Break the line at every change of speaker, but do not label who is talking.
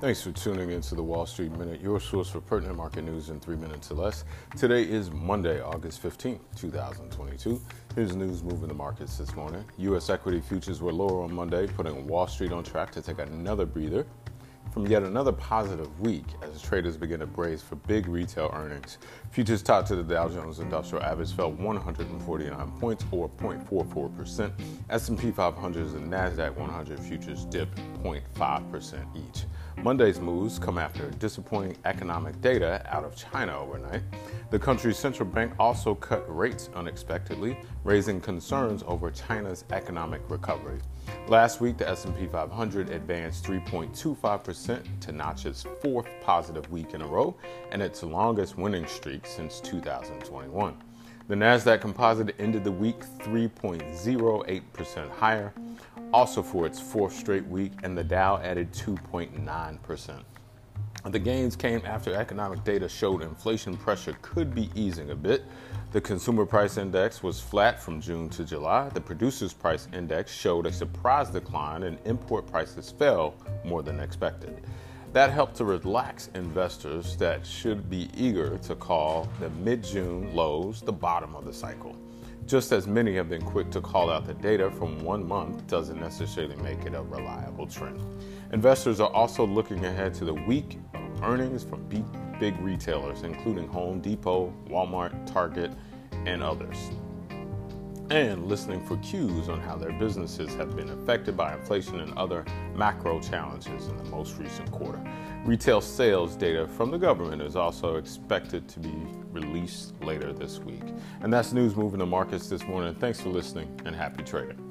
Thanks for tuning into the Wall Street Minute, your source for pertinent market news in three minutes or less. Today is Monday, August 15, 2022. Here's news moving the markets this morning. U.S. equity futures were lower on Monday, putting Wall Street on track to take another breather from yet another positive week as traders begin to brace for big retail earnings. Futures tied to the Dow Jones Industrial Average fell 149 points or 0.44%. S&P 500 and Nasdaq 100 futures dipped 0.5% each. Monday's moves come after disappointing economic data out of China overnight. The country's central bank also cut rates unexpectedly, raising concerns over China's economic recovery. Last week, the S&P 500 advanced 3.25% to notch its fourth positive week in a row and its longest winning streak since 2021. The Nasdaq Composite ended the week 3.08% higher, also for its fourth straight week, and the Dow added 2.9%. The gains came after economic data showed inflation pressure could be easing a bit. The consumer price index was flat from June to July. The producers price index showed a surprise decline and import prices fell more than expected. That helped to relax investors that should be eager to call the mid June lows the bottom of the cycle. Just as many have been quick to call out the data from one month doesn't necessarily make it a reliable trend. Investors are also looking ahead to the week of earnings from big retailers, including Home Depot, Walmart, Target, and others and listening for cues on how their businesses have been affected by inflation and other macro challenges in the most recent quarter. Retail sales data from the government is also expected to be released later this week. And that's news moving the markets this morning. Thanks for listening and happy trading.